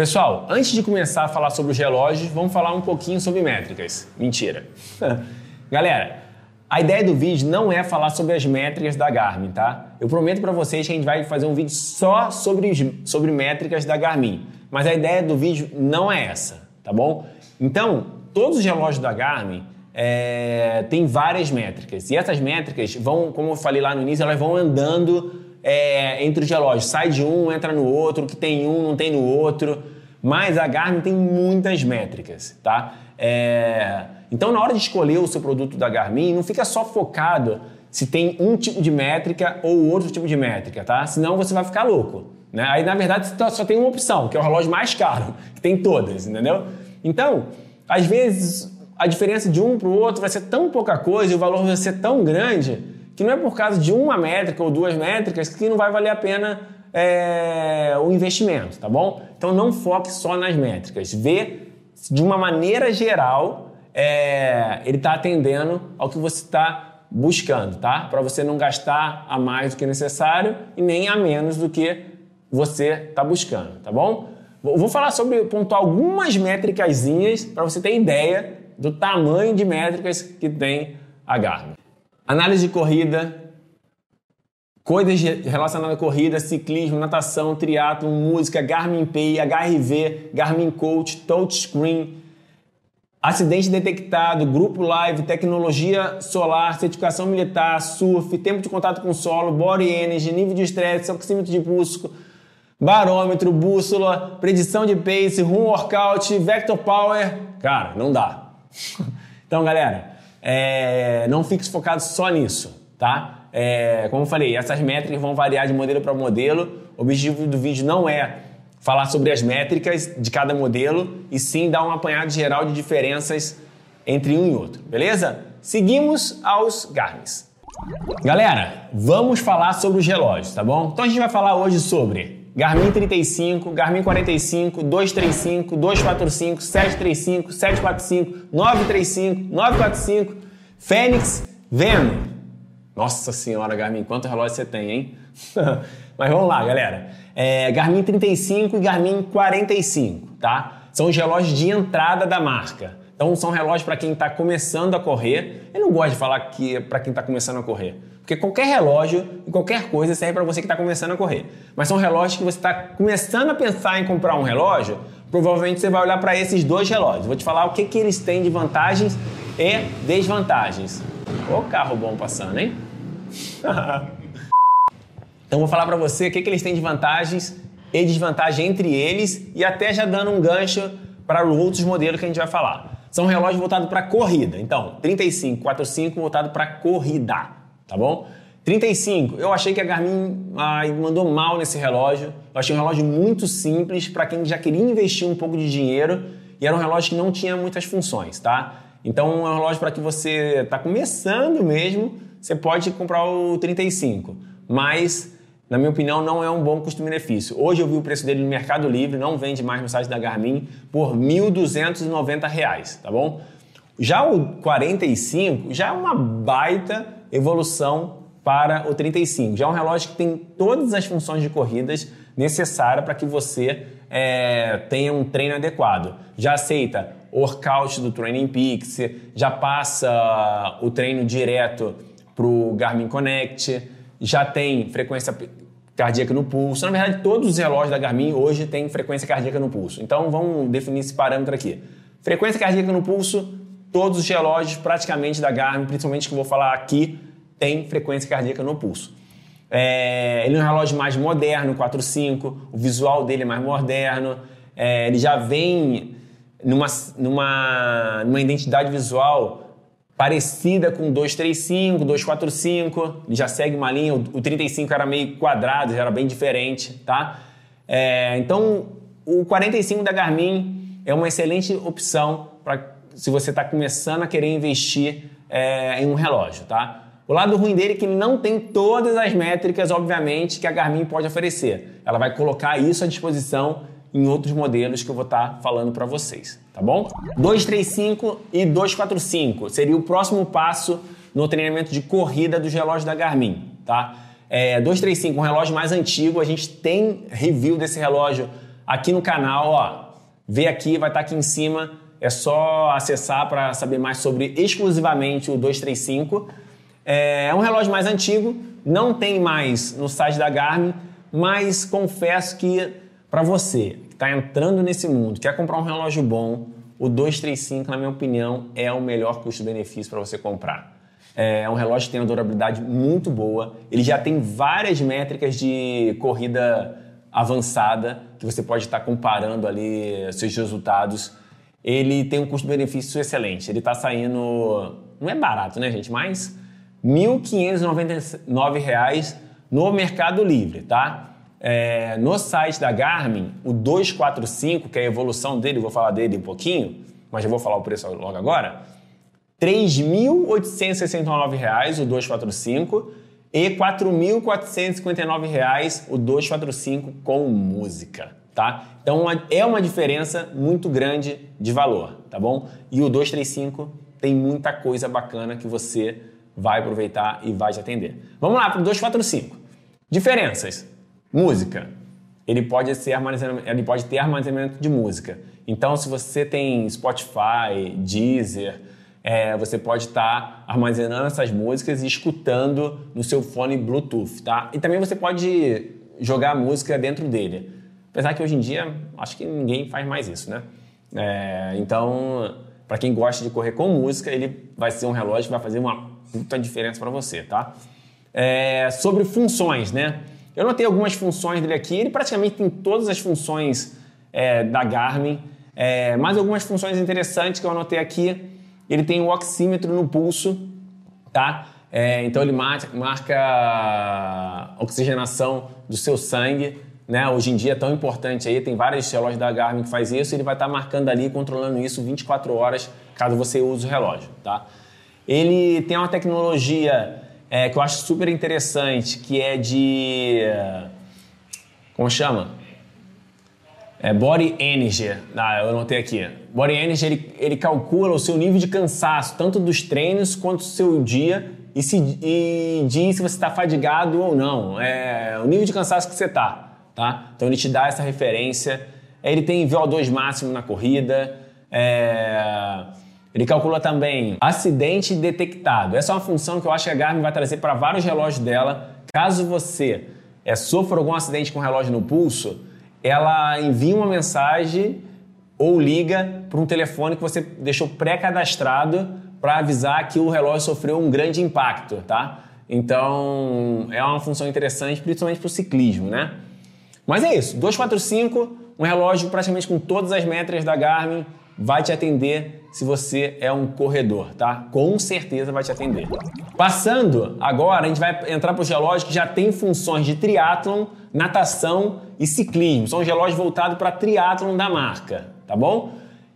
Pessoal, antes de começar a falar sobre os relógios, vamos falar um pouquinho sobre métricas. Mentira. Galera, a ideia do vídeo não é falar sobre as métricas da Garmin, tá? Eu prometo para vocês que a gente vai fazer um vídeo só sobre, sobre métricas da Garmin. Mas a ideia do vídeo não é essa, tá bom? Então, todos os relógios da Garmin é, têm várias métricas. E essas métricas vão, como eu falei lá no início, elas vão andando é, entre os relógios. Sai de um, entra no outro, que tem um, não tem no outro. Mas a Garmin tem muitas métricas, tá? É, então, na hora de escolher o seu produto da Garmin, não fica só focado se tem um tipo de métrica ou outro tipo de métrica, tá? Senão você vai ficar louco. Né? Aí, na verdade, você só tem uma opção, que é o relógio mais caro, que tem todas, entendeu? Então, às vezes, a diferença de um para o outro vai ser tão pouca coisa e o valor vai ser tão grande que não é por causa de uma métrica ou duas métricas que não vai valer a pena é, o investimento, tá bom? Então, não foque só nas métricas. Vê de uma maneira geral é, ele está atendendo ao que você está buscando, tá? Para você não gastar a mais do que necessário e nem a menos do que você está buscando, tá bom? Vou falar sobre pontuar algumas métricas para você ter ideia do tamanho de métricas que tem a Garmin. Análise de corrida, coisas relacionadas à corrida, ciclismo, natação, triatlo, música, Garmin Pay, HRV, Garmin Coach, Touchscreen, Acidente detectado, grupo live, tecnologia solar, certificação militar, surf, tempo de contato com o solo, body energy, nível de estresse, oxímetro de pulso, barômetro, bússola, predição de pace, room workout, vector power. Cara, não dá. então, galera, é, não fique focado só nisso, tá? É, como eu falei, essas métricas vão variar de modelo para modelo. O objetivo do vídeo não é falar sobre as métricas de cada modelo e sim dar um apanhado geral de diferenças entre um e outro, beleza? Seguimos aos Garmin. Galera, vamos falar sobre os relógios, tá bom? Então a gente vai falar hoje sobre Garmin 35, Garmin 45, 235, 245, 735, 745, 935, 945, Fênix, Venom. Nossa senhora, Garmin, quanto relógio você tem, hein? Mas vamos lá, galera. É, Garmin 35 e Garmin 45, tá? São os relógios de entrada da marca. Então são relógios para quem está começando a correr. Eu não gosto de falar que é para quem está começando a correr, porque qualquer relógio e qualquer coisa serve para você que está começando a correr. Mas são relógios que você está começando a pensar em comprar um relógio. Provavelmente você vai olhar para esses dois relógios. Vou te falar o que, que eles têm de vantagens e desvantagens. Ô carro bom passando, hein? Então vou falar para você o que, que eles têm de vantagens e desvantagem entre eles e até já dando um gancho para os outros modelos que a gente vai falar. São relógios voltados para corrida. Então, 35, 45 voltado para corrida, tá bom? 35, eu achei que a Garmin ai, mandou mal nesse relógio. Eu achei um relógio muito simples para quem já queria investir um pouco de dinheiro e era um relógio que não tinha muitas funções, tá? Então, é um relógio para que você está começando mesmo, você pode comprar o 35, mas na minha opinião, não é um bom custo-benefício. Hoje eu vi o preço dele no Mercado Livre, não vende mais no site da Garmin, por R$ 1.290, tá bom? Já o 45 já é uma baita evolução para o 35. Já é um relógio que tem todas as funções de corridas necessárias para que você é, tenha um treino adequado. Já aceita workout do Training Peaks, já passa o treino direto para o Garmin Connect, já tem frequência cardíaca no pulso. Na verdade, todos os relógios da Garmin hoje têm frequência cardíaca no pulso. Então, vamos definir esse parâmetro aqui. Frequência cardíaca no pulso, todos os relógios praticamente da Garmin, principalmente que eu vou falar aqui, tem frequência cardíaca no pulso. É, ele é um relógio mais moderno, 4.5, o visual dele é mais moderno, é, ele já vem numa, numa, numa identidade visual parecida com 235, 245, já segue uma linha, o 35 era meio quadrado, já era bem diferente, tá? É, então, o 45 da Garmin é uma excelente opção para se você está começando a querer investir é, em um relógio, tá? O lado ruim dele é que ele não tem todas as métricas, obviamente, que a Garmin pode oferecer. Ela vai colocar isso à disposição em outros modelos que eu vou estar tá falando para vocês, tá bom? 235 e 245 seria o próximo passo no treinamento de corrida dos relógios da Garmin, tá? É, 235, um relógio mais antigo, a gente tem review desse relógio aqui no canal, ó. Vê aqui, vai estar aqui em cima. É só acessar para saber mais sobre exclusivamente o 235. É um relógio mais antigo, não tem mais no site da Garmin, mas confesso que para você que está entrando nesse mundo, quer comprar um relógio bom, o 235, na minha opinião, é o melhor custo-benefício para você comprar. É um relógio que tem uma durabilidade muito boa, ele já tem várias métricas de corrida avançada que você pode estar comparando ali seus resultados. Ele tem um custo-benefício excelente. Ele está saindo, não é barato, né, gente? Mas R$ 1.599 no Mercado Livre, tá? É, no site da Garmin, o 245, que é a evolução dele, vou falar dele um pouquinho, mas já vou falar o preço logo agora. R$ 3.869 o 245 e R$ 4.459 o 245 com música, tá? Então é uma diferença muito grande de valor, tá bom? E o 235 tem muita coisa bacana que você vai aproveitar e vai te atender. Vamos lá para o 245. Diferenças. Música. Ele pode, ser ele pode ter armazenamento de música. Então, se você tem Spotify, Deezer, é, você pode estar tá armazenando essas músicas e escutando no seu fone Bluetooth, tá? E também você pode jogar música dentro dele. Apesar que hoje em dia, acho que ninguém faz mais isso, né? É, então, para quem gosta de correr com música, ele vai ser um relógio que vai fazer uma puta diferença para você, tá? É, sobre funções, né? Eu notei algumas funções dele aqui. Ele praticamente tem todas as funções é, da Garmin. É, mais algumas funções interessantes que eu anotei aqui. Ele tem o oxímetro no pulso, tá? É, então ele marca a oxigenação do seu sangue. Né? Hoje em dia é tão importante aí, tem vários relógios da Garmin que faz isso, ele vai estar tá marcando ali, controlando isso 24 horas, caso você use o relógio, tá? Ele tem uma tecnologia é, que eu acho super interessante, que é de. Como chama? É Body Energy. Ah, eu anotei aqui. Body Energy ele, ele calcula o seu nível de cansaço, tanto dos treinos quanto do seu dia, e, se, e diz se você está fadigado ou não. É o nível de cansaço que você está. Tá? Então ele te dá essa referência. Ele tem VO2 máximo na corrida. É ele calcula também acidente detectado. Essa é uma função que eu acho que a Garmin vai trazer para vários relógios dela. Caso você é, sofra algum acidente com o relógio no pulso, ela envia uma mensagem ou liga para um telefone que você deixou pré-cadastrado para avisar que o relógio sofreu um grande impacto, tá? Então é uma função interessante, principalmente para o ciclismo, né? Mas é isso, 245, um relógio praticamente com todas as métricas da Garmin, vai te atender se você é um corredor, tá? Com certeza vai te atender. Passando agora, a gente vai entrar para os relógios que já tem funções de triatlon, natação e ciclismo. São os relógios voltados para triatlon da marca, tá bom?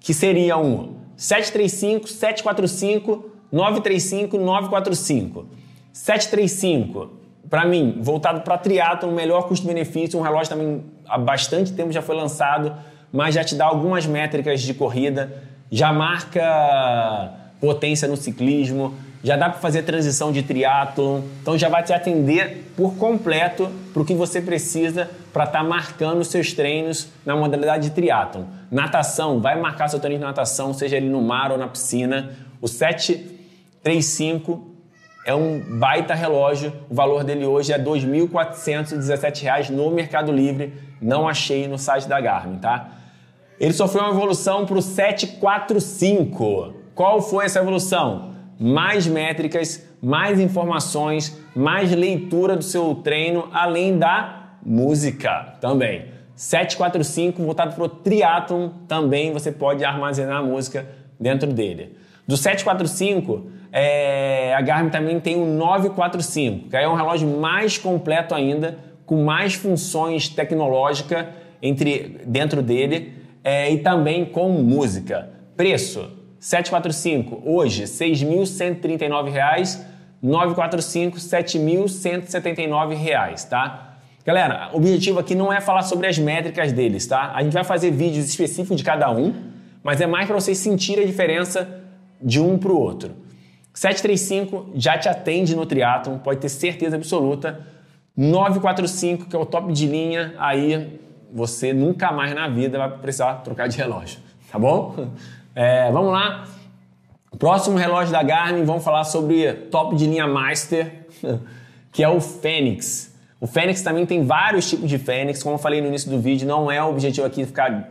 Que seria um 735, 745, 935, 945. 735, para mim, voltado para triatlon, melhor custo-benefício, um relógio também há bastante tempo já foi lançado mas já te dá algumas métricas de corrida, já marca potência no ciclismo, já dá para fazer transição de triatlon, então já vai te atender por completo para o que você precisa para estar tá marcando seus treinos na modalidade de triatlon. Natação, vai marcar seu treino de natação, seja ele no mar ou na piscina. O 735 é um baita relógio, o valor dele hoje é R$ 2.417 no Mercado Livre, não achei no site da Garmin, tá? Ele sofreu uma evolução para o 745. Qual foi essa evolução? Mais métricas, mais informações, mais leitura do seu treino, além da música também. 745 voltado para o triatlon, também você pode armazenar a música dentro dele. Do 745, é, a Garmin também tem o 945, que é um relógio mais completo ainda, com mais funções tecnológicas entre, dentro dele é, e também com música. Preço: 745 hoje R$ 6.139, 945 R$ 7.179, tá? Galera, o objetivo aqui não é falar sobre as métricas deles, tá? A gente vai fazer vídeos específicos de cada um, mas é mais para vocês sentirem a diferença de um para o outro. 735 já te atende no triatlon, pode ter certeza absoluta. 945, que é o top de linha, aí você nunca mais na vida vai precisar trocar de relógio, tá bom? É, vamos lá. Próximo relógio da Garmin, vamos falar sobre top de linha Master, que é o Fênix. O Fênix também tem vários tipos de Fênix, como eu falei no início do vídeo, não é o objetivo aqui ficar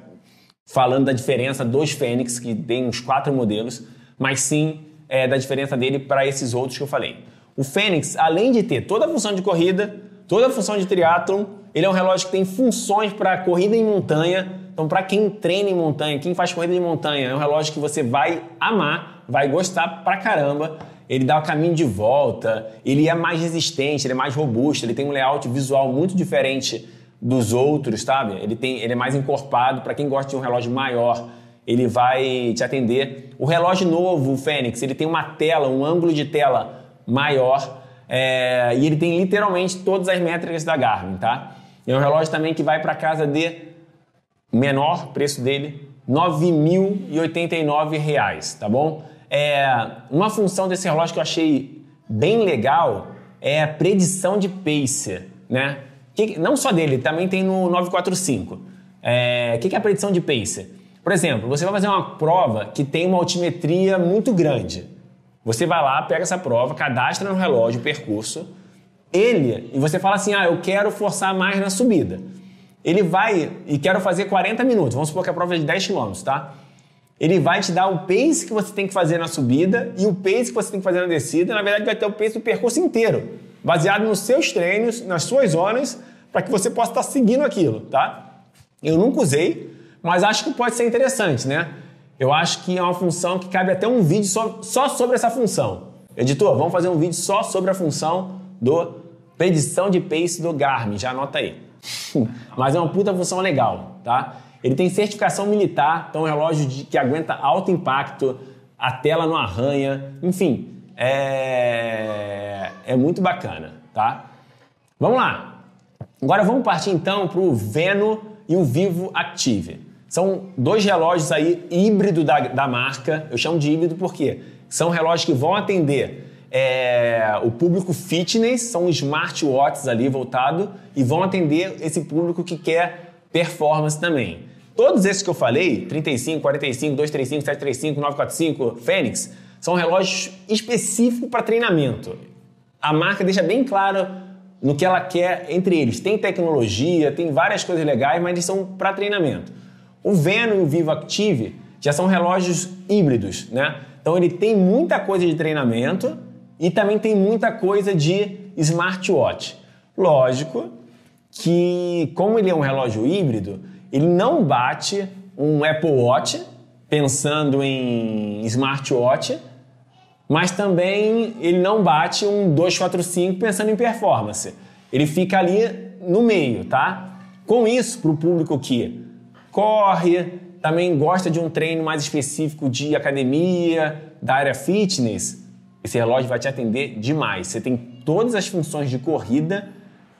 falando da diferença dos Fênix, que tem uns quatro modelos, mas sim é, da diferença dele para esses outros que eu falei. O Fênix, além de ter toda a função de corrida, toda a função de triatlon, ele é um relógio que tem funções para corrida em montanha. Então, para quem treina em montanha, quem faz corrida em montanha, é um relógio que você vai amar, vai gostar pra caramba. Ele dá o caminho de volta, ele é mais resistente, ele é mais robusto, ele tem um layout visual muito diferente dos outros, sabe? Ele, tem, ele é mais encorpado. Para quem gosta de um relógio maior, ele vai te atender. O relógio novo, o Fênix, ele tem uma tela, um ângulo de tela maior é, e ele tem literalmente todas as métricas da Garmin, tá? É um relógio também que vai para casa de menor preço dele, R$ 9.089, tá bom? É, uma função desse relógio que eu achei bem legal é a predição de pace, né? Que, não só dele, também tem no 945. É, o que, que é a predição de pace? Por exemplo, você vai fazer uma prova que tem uma altimetria muito grande. Você vai lá, pega essa prova, cadastra no relógio o percurso, ele, e você fala assim: ah, eu quero forçar mais na subida. Ele vai e quero fazer 40 minutos, vamos supor que a prova é de 10 km, tá? Ele vai te dar o pace que você tem que fazer na subida e o pace que você tem que fazer na descida. Na verdade, vai ter o pace do percurso inteiro, baseado nos seus treinos, nas suas zonas, para que você possa estar seguindo aquilo, tá? Eu nunca usei, mas acho que pode ser interessante, né? Eu acho que é uma função que cabe até um vídeo só, só sobre essa função. Editor, vamos fazer um vídeo só sobre a função do predição de pace do Garmin, já anota aí. Mas é uma puta função legal, tá? Ele tem certificação militar, então é um relógio de, que aguenta alto impacto, a tela não arranha, enfim, é, é muito bacana, tá? Vamos lá. Agora vamos partir então para o Veno e o Vivo Active. São dois relógios aí híbrido da, da marca. Eu chamo de híbrido porque são relógios que vão atender é, o público fitness, são smartwatches ali voltado e vão atender esse público que quer performance também. Todos esses que eu falei, 35, 45, 235, 735, 945, Fênix, são relógios específicos para treinamento. A marca deixa bem claro no que ela quer entre eles. Tem tecnologia, tem várias coisas legais, mas eles são para treinamento. O Veno e o Vivo Active já são relógios híbridos, né? Então ele tem muita coisa de treinamento e também tem muita coisa de smartwatch. Lógico que, como ele é um relógio híbrido, ele não bate um Apple Watch pensando em smartwatch, mas também ele não bate um 245 pensando em performance. Ele fica ali no meio, tá? Com isso, para o público que corre, também gosta de um treino mais específico de academia, da área fitness, esse relógio vai te atender demais. Você tem todas as funções de corrida,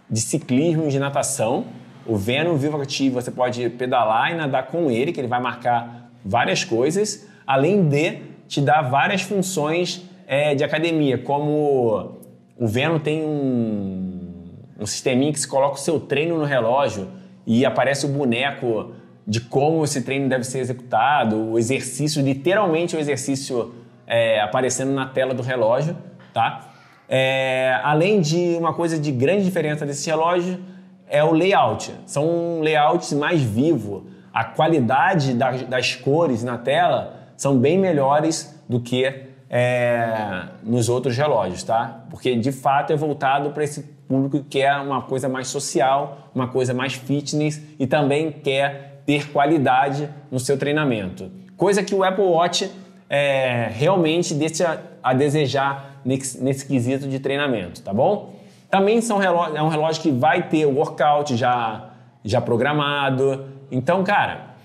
de ciclismo, de natação. O Venom Vivo Active você pode pedalar e nadar com ele, que ele vai marcar várias coisas, além de te dar várias funções é, de academia, como o Venom tem um, um sisteminha que se coloca o seu treino no relógio e aparece o boneco de como esse treino deve ser executado, o exercício, literalmente o exercício é, aparecendo na tela do relógio, tá? É, além de uma coisa de grande diferença desse relógio é o layout. São layouts mais vivos. A qualidade das, das cores na tela são bem melhores do que é, nos outros relógios, tá? Porque de fato é voltado para esse público que quer uma coisa mais social, uma coisa mais fitness e também quer ter qualidade no seu treinamento. Coisa que o Apple Watch é, realmente deixa a desejar nesse, nesse quesito de treinamento, tá bom? Também são relógio, é um relógio que vai ter o workout já, já programado. Então, cara,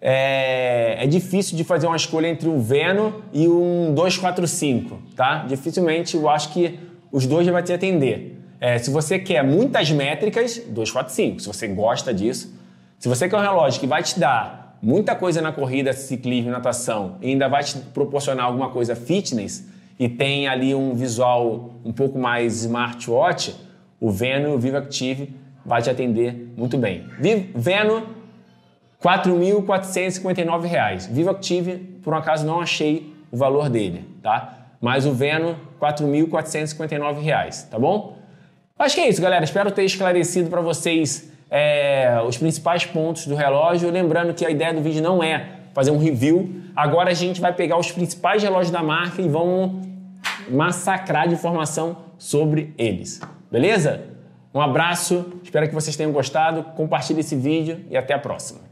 é, é, difícil de fazer uma escolha entre um Veno e um 245, tá? Dificilmente eu acho que os dois já vai te atender. É, se você quer muitas métricas, 245. Se você gosta disso, se você quer um relógio que vai te dar muita coisa na corrida, ciclismo, natação, e ainda vai te proporcionar alguma coisa fitness e tem ali um visual um pouco mais smartwatch, o Veno e o Vivo Active vai te atender muito bem. Veno, R$ 4.459. Vivo Active, por um acaso não achei o valor dele, tá? Mas o Veno, R$ 4.459, tá bom? Acho que é isso, galera. Espero ter esclarecido para vocês é, os principais pontos do relógio. Lembrando que a ideia do vídeo não é fazer um review. Agora a gente vai pegar os principais relógios da marca e vamos massacrar de informação sobre eles. Beleza? Um abraço, espero que vocês tenham gostado. Compartilhe esse vídeo e até a próxima.